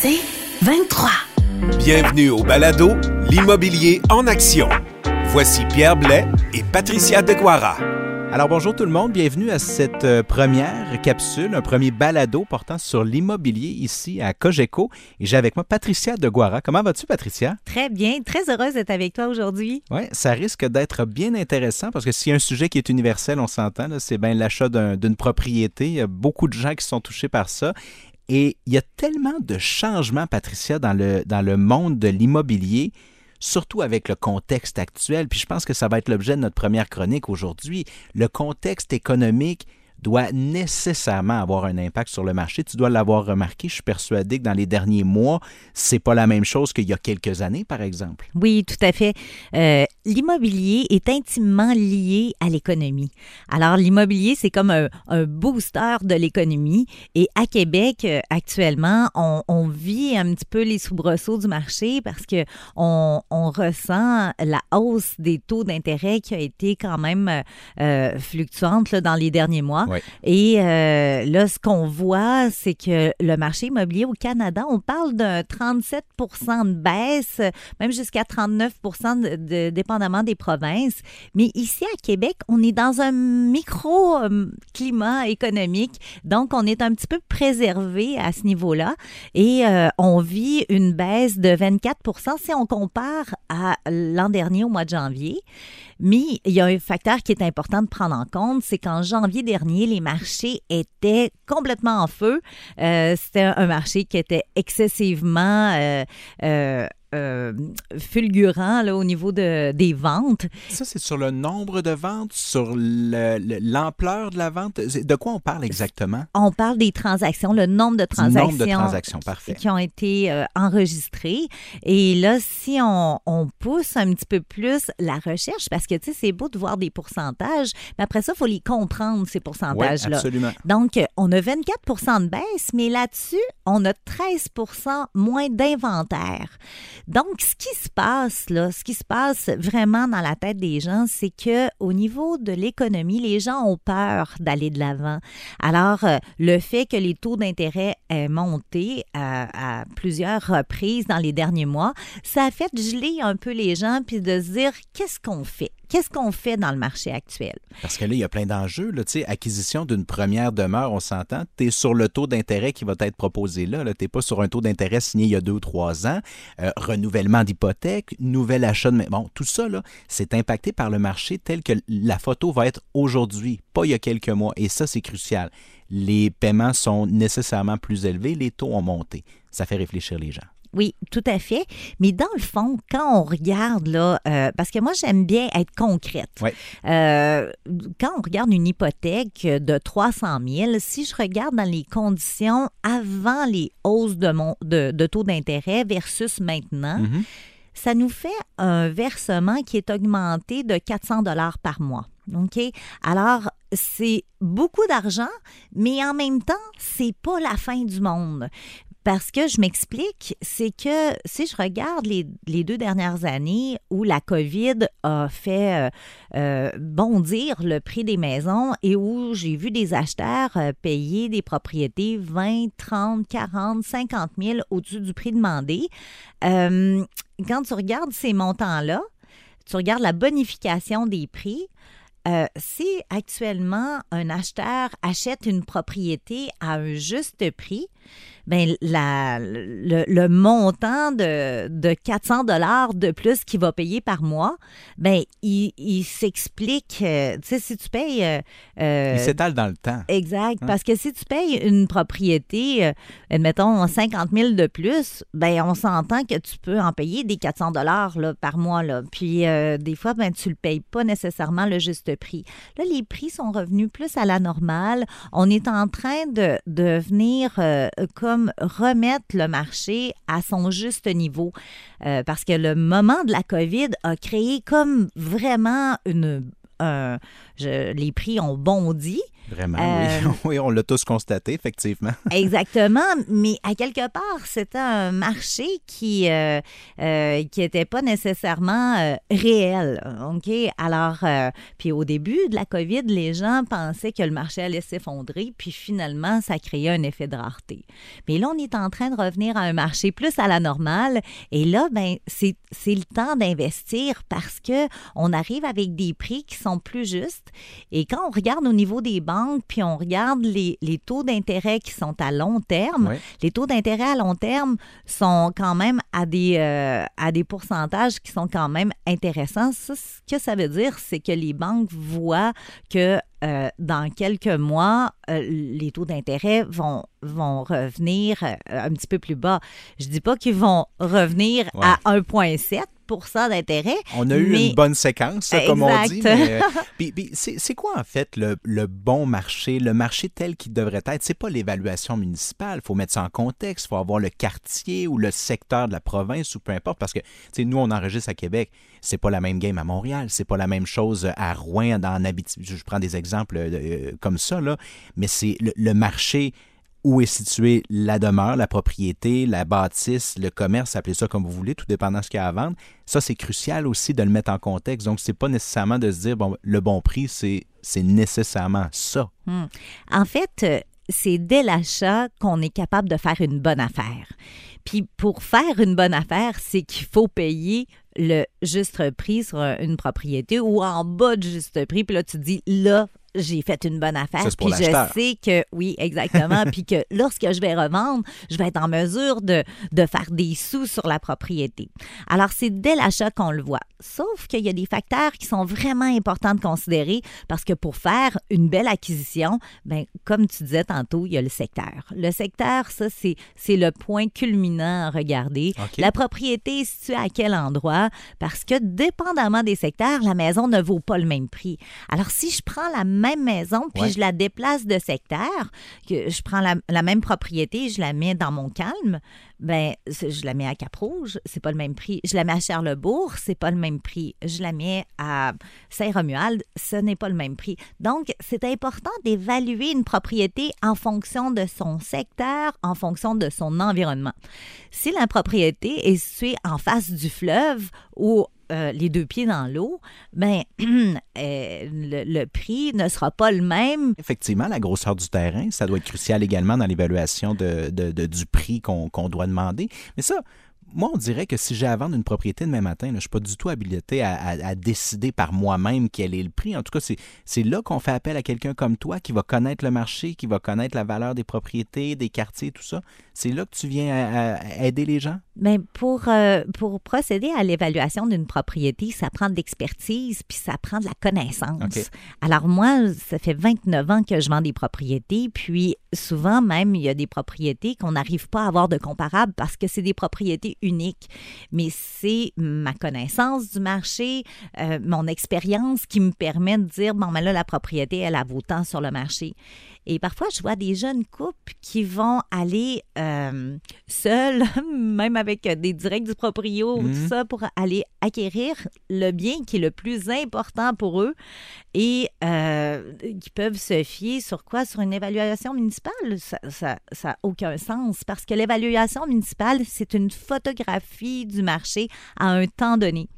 C'est 23. Bienvenue au balado L'immobilier en action. Voici Pierre Blais et Patricia Deguara. Alors bonjour tout le monde, bienvenue à cette euh, première capsule, un premier balado portant sur l'immobilier ici à Cogeco. Et j'ai avec moi Patricia Deguara. Comment vas-tu Patricia? Très bien, très heureuse d'être avec toi aujourd'hui. Oui, ça risque d'être bien intéressant parce que s'il y a un sujet qui est universel, on s'entend, c'est bien l'achat d'un- d'une propriété. Il y a beaucoup de gens qui sont touchés par ça. Et il y a tellement de changements, Patricia, dans le, dans le monde de l'immobilier, surtout avec le contexte actuel. Puis je pense que ça va être l'objet de notre première chronique aujourd'hui. Le contexte économique doit nécessairement avoir un impact sur le marché. Tu dois l'avoir remarqué. Je suis persuadé que dans les derniers mois, c'est pas la même chose qu'il y a quelques années, par exemple. Oui, tout à fait. Euh, l'immobilier est intimement lié à l'économie. Alors, l'immobilier, c'est comme un, booster de l'économie. Et à Québec, euh, actuellement, on, vit un petit peu les soubresauts du marché parce que on, ressent la hausse des taux d'intérêt qui a été quand même euh, fluctuante dans les derniers mois. Et euh, là, ce qu'on voit, c'est que le marché immobilier au Canada, on parle d'un 37% de baisse, même jusqu'à 39 de, de- dépendamment des provinces. Mais ici à Québec, on est dans un micro-climat économique, donc on est un petit peu préservé à ce niveau-là. Et euh, on vit une baisse de 24% si on compare à l'an dernier au mois de janvier. Mais il y a un facteur qui est important de prendre en compte, c'est qu'en janvier dernier, les marchés étaient complètement en feu. Euh, C'était un marché qui était excessivement euh, euh, euh, fulgurant là, au niveau de, des ventes. Ça, c'est sur le nombre de ventes, sur le- le- l'ampleur de la vente. De quoi on parle exactement? On parle des transactions, le nombre de transactions, nombre de transactions, parfait. qui ont été euh, enregistrées. Et là, si on, on pousse un petit peu plus la recherche, parce que tu sais, c'est beau de voir des pourcentages, mais après ça, il faut les comprendre, ces Oui, pourcentages-là. absolument. Donc, on a 24% de baisse, mais là-dessus, on a 13% moins d'inventaire. Donc, ce qui se passe, là, ce qui se passe vraiment dans la tête des gens, c'est que au niveau de l'économie, les gens ont peur d'aller de l'avant. Alors, euh, le fait que les taux d'intérêt aient monté à, à plusieurs reprises dans les derniers mois, ça a fait geler un peu les gens puis de se dire qu'est-ce qu'on fait? Qu'est-ce qu'on fait dans le marché actuel? Parce que là, il y a plein d'enjeux. acquisition d'une première demeure, on s'entend. Tu es sur le taux d'intérêt qui va être proposé là. Tu n'es pas sur un taux d'intérêt signé il y a deux ou trois ans. Euh, renouvellement d'hypothèque, nouvel achat de... Bon, tout ça, c'est impacté par le marché tel que la photo va être aujourd'hui, pas il y a quelques mois. Et ça, c'est crucial. Les paiements sont nécessairement plus élevés, les taux ont monté. Ça fait réfléchir les gens. Oui, tout à fait. Mais dans le fond, quand on regarde, là, euh, parce que moi, j'aime bien être concrète. Euh, quand on regarde une hypothèque de 300 000, si je regarde dans les conditions avant les hausses de, mon, de, de taux d'intérêt versus maintenant, Mhm. ça nous fait un versement qui est augmenté de 400 dollars par mois. OK? Alors, c'est beaucoup d'argent, mais en même temps, c'est pas la fin du monde. Parce que je m'explique, c'est que si je regarde les, deux dernières années où la COVID a fait euh, euh, bondir le prix des maisons et où j'ai vu des acheteurs euh, payer des propriétés 20, 30, 40, 50 000 au-dessus du prix demandé, quand tu regardes ces montants-là, tu regardes la bonification des prix, si actuellement un acheteur achète une propriété à un juste prix, ben la, le, le montant de, de 400 dollars de plus qu'il va payer par mois, ben il, il s'explique. euh, tu sais, si tu payes euh, euh, Il s'étale dans le temps. Exact. Hein? Parce que si tu payes une propriété, euh, admettons, 50 000 de plus, ben on s'entend que tu peux en payer des 400 dollars par mois. Là. Puis des fois, ben, tu ne le payes pas nécessairement le juste prix. Là, les prix sont revenus plus à la normale. On est en train de, de venir euh, comme remettre le marché à son juste niveau. Euh, parce que le moment de la COVID a créé comme vraiment une... les prix ont bondi. Vraiment, Euh, oui. oui, on l'a tous constaté, effectivement. Exactement, mais à quelque part, c'était un marché qui euh, euh, qui était pas nécessairement réel, ok? Alors, puis au début de la COVID, les gens pensaient que le marché allait s'effondrer, puis finalement, ça créait un effet de rareté. Mais là, on est en train de revenir à un marché plus à la normale, et là, ben c'est c'est le temps d'investir parce que on arrive avec des prix qui sont plus justes. Et quand on regarde au niveau des banques, puis on regarde les, les taux d'intérêt qui sont à long terme, les taux d'intérêt à long terme sont quand même à des, euh, à des pourcentages qui sont quand même intéressants. Ça, ce que ça veut dire, c'est que les banques voient que euh, dans quelques mois, euh, les taux d'intérêt vont, vont revenir euh, un petit peu plus bas. Je dis pas qu'ils vont revenir Ouais. à 1,7 d'intérêt. On a eu mais- une bonne séquence, comme on dit. Mais, euh, puis- puis c'est quoi, en fait, le, le bon marché, le marché tel qu'il devrait être? C'est pas l'évaluation municipale. Il faut mettre ça en contexte. Il faut avoir le quartier ou le secteur de la province ou peu importe. Parce que, nous, on enregistre à Québec. C'est pas la même game à Montréal. C'est pas la même chose à Rouen, dans Abitibi. Je prends des exemples euh, comme ça, là. Mais c'est le, le marché où est située la demeure, la propriété, la bâtisse, le commerce, appelez ça comme vous voulez, tout dépendant de ce qu'il y a à vendre. Ça, c'est crucial aussi de le mettre en contexte. Donc, c'est pas nécessairement de se dire, bon, le bon prix, c'est, c'est nécessairement ça. En fait, euh, c'est dès l'achat qu'on est capable de faire une bonne affaire. Puis pour faire une bonne affaire, c'est qu'il faut payer le juste prix sur un- une propriété ou en bas du juste prix. Puis là, tu dis, là, j'ai fait une bonne affaire. Puis je sais que, oui, exactement. puis que lorsque je vais revendre, je vais être en mesure de, de faire des sous sur la propriété. Alors, c'est dès l'achat qu'on le voit. Sauf qu'il y a des facteurs qui sont vraiment importants de considérer parce que pour faire une belle acquisition, ben, comme tu disais tantôt, il y a le secteur. Le secteur, ça, c'est, c'est le point culminant à regarder. La propriété est située à quel endroit? Parce que dépendamment des secteurs, la maison ne vaut pas le même prix. Alors, si je prends la même maison puis Ouais. je la déplace de secteur, que je prends la, la même propriété, je la mets dans mon calme, ben je la mets à Cap-Rouge, c'est pas le même prix. Je la mets à Charlebourg, c'est pas le même prix. Je la mets à Saint-Romuald, ce n'est pas le même prix. Donc, c'est important d'évaluer une propriété en fonction de son secteur, en fonction de son environnement. Si la propriété est située en face du fleuve ou euh, les deux pieds dans l'eau, ben euh, le, prix ne sera pas le même Effectivement, la grosseur du terrain, ça doit être crucial également dans l'évaluation de, du prix qu'on doit demander. Mais ça, moi, on dirait que si j'ai à vendre une propriété demain matin, là, je ne suis pas du tout habilité à, à- à décider par moi-même quel est le prix. En tout cas, c'est- là qu'on fait appel à quelqu'un comme toi qui va connaître le marché, qui va connaître la valeur des propriétés, des quartiers, tout ça. C'est là que tu viens à- à aider les gens? Bien, pour, euh, pour procéder à l'évaluation d'une propriété, ça prend de l'expertise puis ça prend de la connaissance. Alors moi, ça fait 29 ans que je vends des propriétés, puis souvent même, il y a des propriétés qu'on n'arrive pas à avoir de comparable parce que c'est des propriétés uniques. Mais c'est ma connaissance du marché, euh, mon expérience qui me permet de dire, bon, ben là, la propriété, elle a vaut tant sur le marché. Et parfois, je vois des jeunes couples qui vont aller euh, seuls, même avec des directs du proprio, Mhm. tout ça, pour aller acquérir le bien qui est le plus important pour eux et euh, qui peuvent se fier sur quoi? Sur une évaluation municipale? Ça n'a ça, aucun sens parce que l'évaluation municipale, c'est une photographie du marché à un temps donné.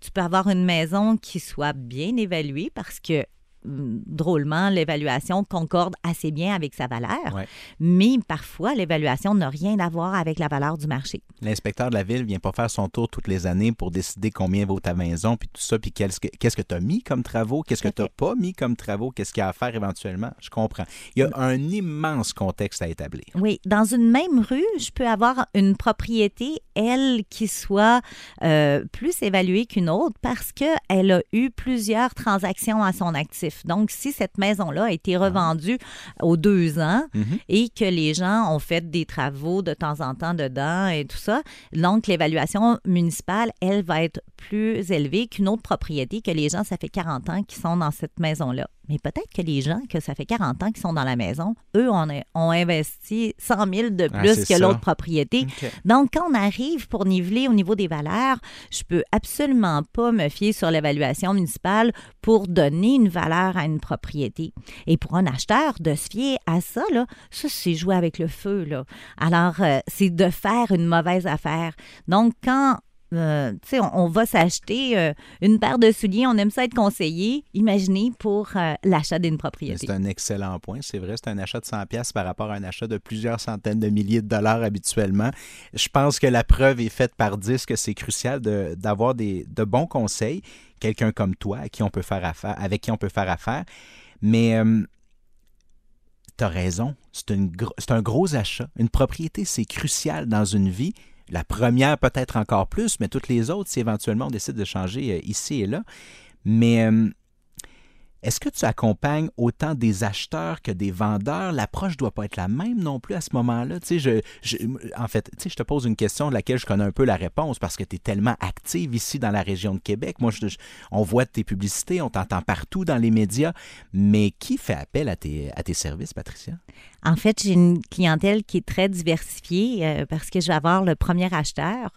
Tu peux avoir une maison qui soit bien évaluée parce que drôlement, l'évaluation concorde assez bien avec sa valeur, Ouais. mais parfois, l'évaluation n'a rien à voir avec la valeur du marché. L'inspecteur de la ville vient pas faire son tour toutes les années pour décider combien vaut ta maison, puis tout ça, puis qu'est-ce que qu'est-ce que tu as mis comme travaux, qu'est-ce que tu n'as pas mis comme travaux, qu'est-ce qu'il y a à faire éventuellement. Je comprends. Il y a un immense contexte à établir. Oui, dans une même rue, je peux avoir une propriété, elle, qui soit euh, plus évaluée qu'une autre parce qu'elle a eu plusieurs transactions à son actif. Donc, si cette maison-là a été revendue aux deux ans Mhm. et que les gens ont fait des travaux de temps en temps dedans et tout ça, donc l'évaluation municipale, elle va être plus élevée qu'une autre propriété que les gens, ça fait 40 ans qu'ils sont dans cette maison-là. Mais peut-être que les gens que ça fait 40 ans qu'ils sont dans la maison, eux, ont, ont investi 100 000 de Ah, plus que l'autre propriété. Donc, quand on arrive pour niveler au niveau des valeurs, je peux absolument pas me fier sur l'évaluation municipale pour donner une valeur à une propriété. Et pour un acheteur, de se fier à ça, là, ça, c'est jouer avec le feu. Là. Alors, euh, c'est de faire une mauvaise affaire. Donc, quand euh, on, on va s'acheter euh, une paire de souliers, on aime ça être conseillé. Imaginez pour euh, l'achat d'une propriété. C'est un excellent point. C'est vrai, c'est un achat de 100 pièces par rapport à un achat de plusieurs centaines de milliers de dollars habituellement. Je pense que la preuve est faite par 10 que c'est crucial d'avoir de bons conseils, quelqu'un comme toi à qui on peut faire affaire, avec qui on peut faire affaire. Mais tu as raison, c'est un gros achat. Une propriété, c'est crucial dans une vie. La première peut-être encore plus, mais toutes les autres, si éventuellement on décide de changer euh, ici et là. Mais euh, est-ce que tu accompagnes autant des acheteurs que des vendeurs? L'approche ne doit pas être la même non plus à ce moment-là. Tu je, en fait, je te pose une question de laquelle je connais un peu la réponse parce que tu es tellement active ici dans la région de Québec. Moi, on voit tes publicités, on t'entend partout dans les médias. Mais qui fait appel à tes, à tes services, Patricia? En fait, j'ai une clientèle qui est très diversifiée euh, parce que je vais avoir le premier acheteur.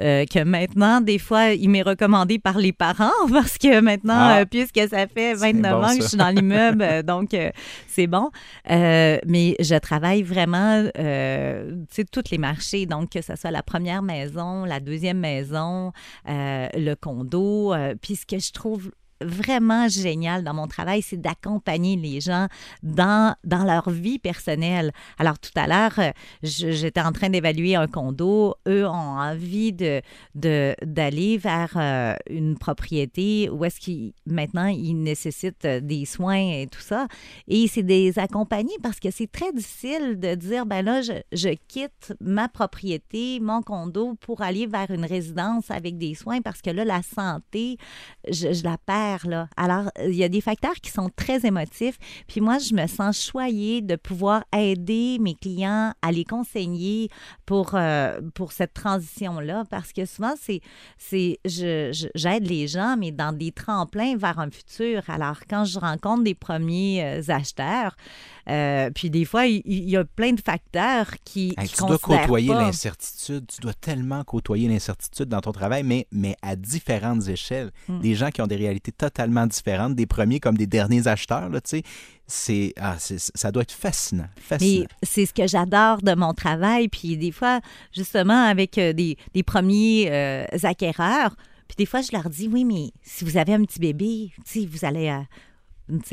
Euh, que maintenant, des fois, il m'est recommandé par les parents parce que maintenant, Ah. euh, puisque ça fait C'est 29 bon, ans que je suis dans l'immeuble, donc euh, c'est bon. Euh, mais je travaille vraiment, tu sais, tous les marchés, donc que ce soit la première maison, la deuxième maison, le condo. puis ce que je trouve vraiment génial dans mon travail, c'est d'accompagner les gens dans, dans leur vie personnelle. Alors, tout à l'heure, euh, j'étais en train d'évaluer un condo. Eux ont envie de- d'aller vers euh, une propriété où est-ce qu'ils, maintenant, ils nécessitent euh, des soins et tout ça. Et c'est des accompagner parce que c'est très difficile de dire, ben là, je, je quitte ma propriété, mon condo pour aller vers une résidence avec des soins parce que là, la santé, je, je la perds, là. Alors, il y a des facteurs qui sont très émotifs. Puis moi, je me sens choyée de pouvoir aider mes clients à les conseiller pour, euh, pour cette transition-là parce que souvent, c'est, c'est j'aide les gens, mais dans des tremplins vers un futur. Alors, quand je rencontre des premiers euh, acheteurs, euh, puis des fois, il, il y a plein de facteurs qui, Hey, qui tu dois côtoyer l'incertitude, tu dois tellement côtoyer l'incertitude dans ton travail, mais, mais à différentes échelles. Mm. Des gens qui ont des réalités totalement différentes, des premiers comme des derniers acheteurs, là, c'est, ah, c'est- ça doit être fascinant. fascinant. C'est ce que j'adore de mon travail. Puis des fois, justement, avec euh, des, des premiers euh, acquéreurs, puis des fois, je leur dis, oui, mais si vous avez un petit bébé, vous allez... euh,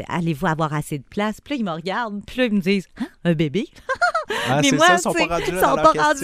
Allez-vous avoir assez de place? Puis là, ils me regardent, puis là, ils me disent Hein, Un bébé? Ah, mais c'est moi, ça, sont pas rendus là sont pas rendus.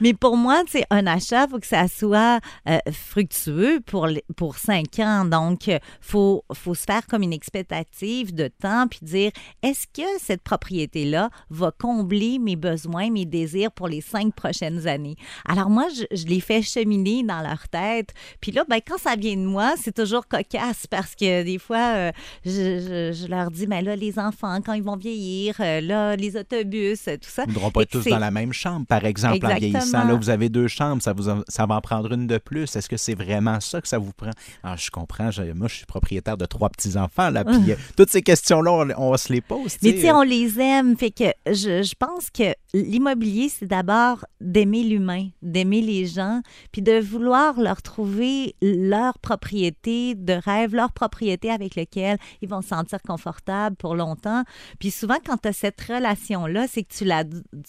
Mais pour moi, sais, un achat, il faut que ça soit euh, fructueux pour, pour cinq ans. Donc, il faut, faut se faire comme une expectative de temps puis dire est-ce que cette propriété-là va combler mes besoins, mes désirs pour les cinq prochaines années? Alors, moi, je, je les fais cheminer dans leur tête. Puis là, ben, quand ça vient de moi, c'est toujours cocasse parce que des fois, euh, je, je- je leur dis mais là, les enfants, quand ils vont vieillir, euh, là, les autobus, euh, tout ça. Ils ne devront pas être tous dans la même chambre, par exemple, en Exactement. vieillissant. Là, vous avez deux chambres, ça, vous en- ça va en prendre une de plus. Est-ce que c'est vraiment ça que ça vous prend? Ah, je comprends. je- moi, je suis propriétaire de trois petits-enfants. là, Puis euh, toutes ces questions-là, on, on se les pose. Mais tu sais, on les aime. Fait que je, je pense que l'immobilier, c'est d'abord d'aimer l'humain, d'aimer les gens, puis de vouloir leur trouver leur propriété de rêve, leur propriété avec laquelle ils vont se sentir confortables pour longtemps. Puis souvent, quand tu as cette relation-là, c'est que tu la,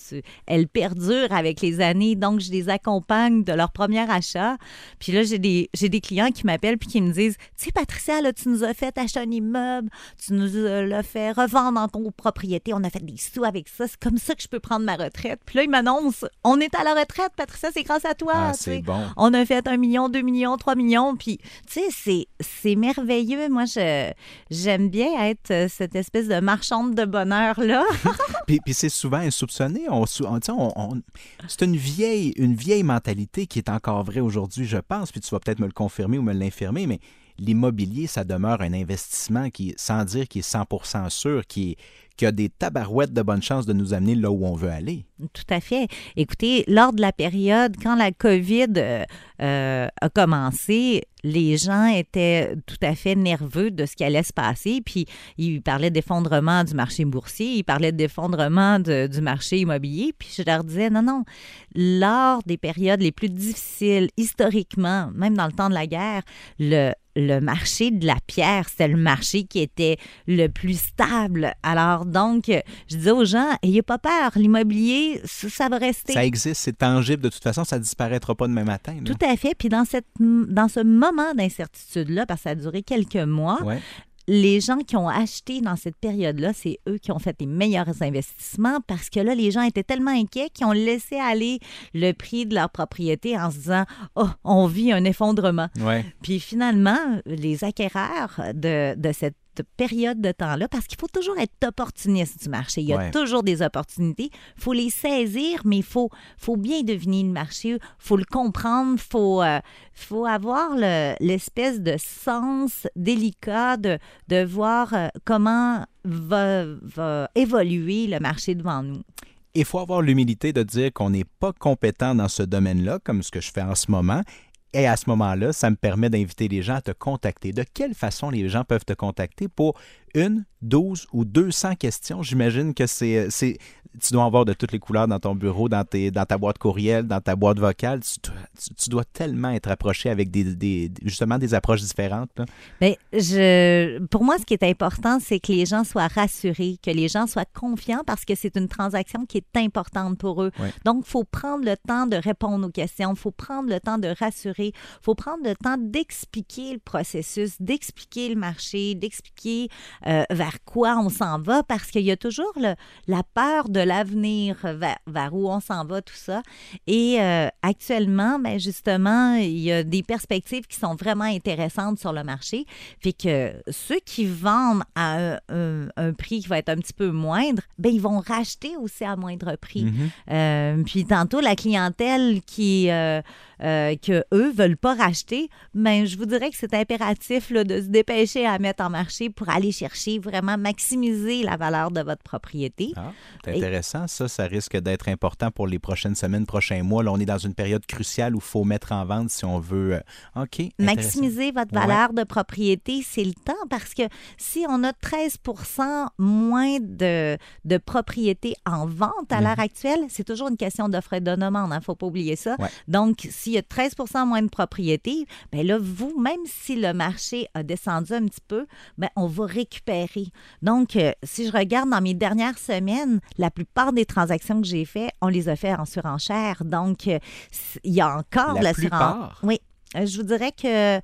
tu- elle perdure avec les années. Donc, je les accompagne de leur premier achat. Puis là, j'ai des, j'ai des clients qui m'appellent puis qui me disent, tu sais, Patricia, là, tu nous as fait acheter un immeuble, tu nous euh, l'as fait revendre en copropriété, on a fait des sous avec ça, c'est comme ça que je peux prendre ma retraite. Puis là, ils m'annoncent, on est à la retraite, Patricia, c'est grâce à toi. Ah, c'est bon. On a fait un million, deux millions, trois millions. Puis, tu sais, c'est, c'est merveilleux. Moi, je, j'aime bien être euh, cette espèce de marchande de bonheur-là. Puis, puis c'est souvent insoupçonné. C'est une vieille, une vieille mentalité qui est encore vraie aujourd'hui, je pense. Puis tu vas peut-être me le confirmer ou me l'infirmer, mais l'immobilier, ça demeure un investissement qui, sans dire qu'il est 100% sûr, qui est, qui a des tabarouettes de bonne chance de nous amener là où on veut aller. Tout à fait. Écoutez, lors de la période, quand la COVID euh, euh, a commencé, les gens étaient tout à fait nerveux de ce qui allait se passer. Puis, ils parlaient d'effondrement du marché boursier, ils parlaient d'effondrement du marché immobilier. Puis, je leur disais, non, non, lors des périodes les plus difficiles, historiquement, même dans le temps de la guerre, le, le marché de la pierre, c'était le marché qui était le plus stable. Alors donc, je disais aux gens, ayez pas peur, l'immobilier, ça, va rester. Ça existe, c'est tangible de toute façon, ça disparaîtra pas demain matin. Tout à fait. Puis dans, cette, dans ce moment d'incertitude-là, parce que ça a duré quelques mois, les gens qui ont acheté dans cette période-là, c'est eux qui ont fait les meilleurs investissements parce que là, les gens étaient tellement inquiets qu'ils ont laissé aller le prix de leur propriété en se disant Oh, on vit un effondrement. Puis finalement, les acquéreurs de, de cette période de temps-là, parce qu'il faut toujours être opportuniste du marché. Il y a toujours des opportunités. Il faut les saisir, mais il faut, faut bien deviner le marché, il faut le comprendre, il faut, euh, faut avoir l'espèce de sens délicat de, de voir euh, comment va, va évoluer le marché devant nous. Il faut avoir l'humilité de dire qu'on n'est pas compétent dans ce domaine-là, comme ce que je fais en ce moment, et à ce moment-là, ça me permet d'inviter les gens à te contacter. De quelle façon les gens peuvent te contacter pour une, douze ou deux cents questions? J'imagine que c'est tu dois avoir de toutes les couleurs dans ton bureau, dans, tes, dans ta boîte courriel, dans ta boîte vocale. Tu, dois tellement être approché avec des, justement des approches différentes. Bien, je, pour moi, ce qui est important, c'est que les gens soient rassurés, que les gens soient confiants parce que c'est une transaction qui est importante pour eux. Donc, il faut prendre le temps de répondre aux questions, il faut prendre le temps de rassurer, il faut prendre le temps d'expliquer le processus, d'expliquer le marché, d'expliquer euh, vers quoi on s'en va parce qu'il y a toujours le, la peur de l'avenir, vers, où on s'en va, tout ça. Et euh, actuellement, ben justement, il y a des perspectives qui sont vraiment intéressantes sur le marché. Fait que ceux qui vendent à un, prix qui va être un petit peu moindre, ben ils vont racheter aussi à moindre prix. Mm-hmm. Euh, puis tantôt, la clientèle qui euh, que eux veulent pas racheter, ben je vous dirais que c'est impératif là, de se dépêcher à mettre en marché pour aller chercher vraiment maximiser la valeur de votre propriété. Ah, intéressant. Ça, ça risque d'être important pour les prochaines semaines, prochains mois. Là, on est dans une période cruciale où il faut mettre en vente si on veut. Euh, OK. Maximiser votre valeur de propriété, c'est le temps parce que si on a 13 moins de, de propriétés en vente à l'heure mhm. actuelle, c'est toujours une question d'offre et de demande. Il hein, ne faut pas oublier ça. Donc, s'il y a 13 moins de propriétés, bien là, vous, même si le marché a descendu un petit peu, bien, on va récupérer. Donc, euh, si je regarde dans mes dernières semaines, la plupart des transactions que j'ai faites, on les a fait en surenchère. Donc, euh, il y a encore la, la surenchère. Oui, je vous dirais que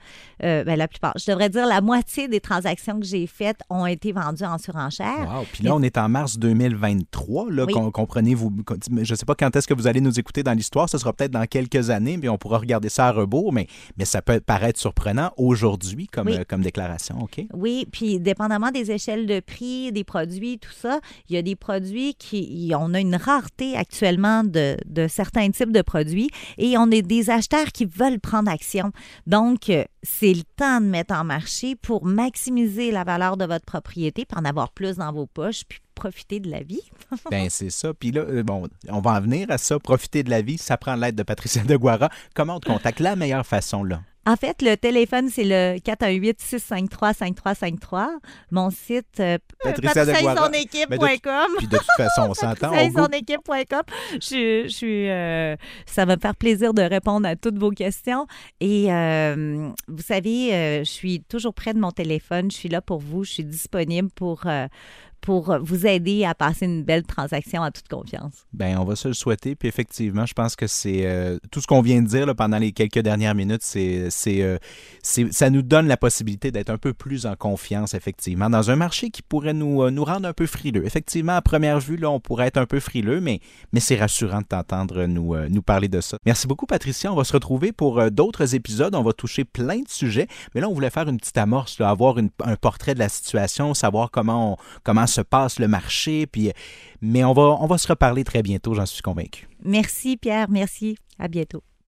euh, ben, la plupart, je devrais dire la moitié des transactions que j'ai faites ont été vendues en surenchère. Wow. Puis là, on est en mars 2023. Là, comprenez-vous, je ne sais pas quand est-ce que vous allez nous écouter dans l'histoire. Ce sera peut-être dans quelques années, mais on pourra regarder ça à rebours. Mais, mais ça peut paraître surprenant aujourd'hui comme, comme déclaration. OK? Oui, puis dépendamment des échelles de prix, des produits, tout ça, il y a des produits qui. On a une rareté actuellement de, de certains types de produits et on a des acheteurs qui veulent prendre action donc, euh, c'est le temps de mettre en marché pour maximiser la valeur de votre propriété, pour en avoir plus dans vos poches, puis profiter de la vie. Bien, c'est ça. Puis là, euh, bon, on va en venir à ça. Profiter de la vie, ça prend l'aide de Patricia Deguara. Comment on te contacte? La meilleure façon, là? En fait, le téléphone, c'est le 418-653-5353. Mon site, euh, patriciasonéquipe.com. Puis de toute façon, on s'entend. patriciasonéquipe.com. Je, je suis, euh, ça va me faire plaisir de répondre à toutes vos questions. Et euh, vous savez, je suis toujours près de mon téléphone. Je suis là pour vous. Je suis disponible pour pour vous aider à passer une belle transaction à toute confiance. Bien, on va se le souhaiter. Puis effectivement, je pense que c'est euh, tout ce qu'on vient de dire pendant les quelques dernières minutes, c'est, c'est, euh, ça nous donne la possibilité d'être un peu plus en confiance, effectivement, dans un marché qui pourrait nous, euh, nous rendre un peu frileux. Effectivement, à première vue, là, on pourrait être un peu frileux, mais, mais c'est rassurant de t'entendre nous, nous parler de ça. Merci beaucoup, Patricia. On va se retrouver pour d'autres épisodes. On va toucher plein de sujets. Mais là, on voulait faire une petite amorce, avoir un portrait de la situation, savoir comment, on, comment se passe le marché. Puis, mais on va, on va se reparler très bientôt, j'en suis convaincu. Merci Pierre, merci. À bientôt.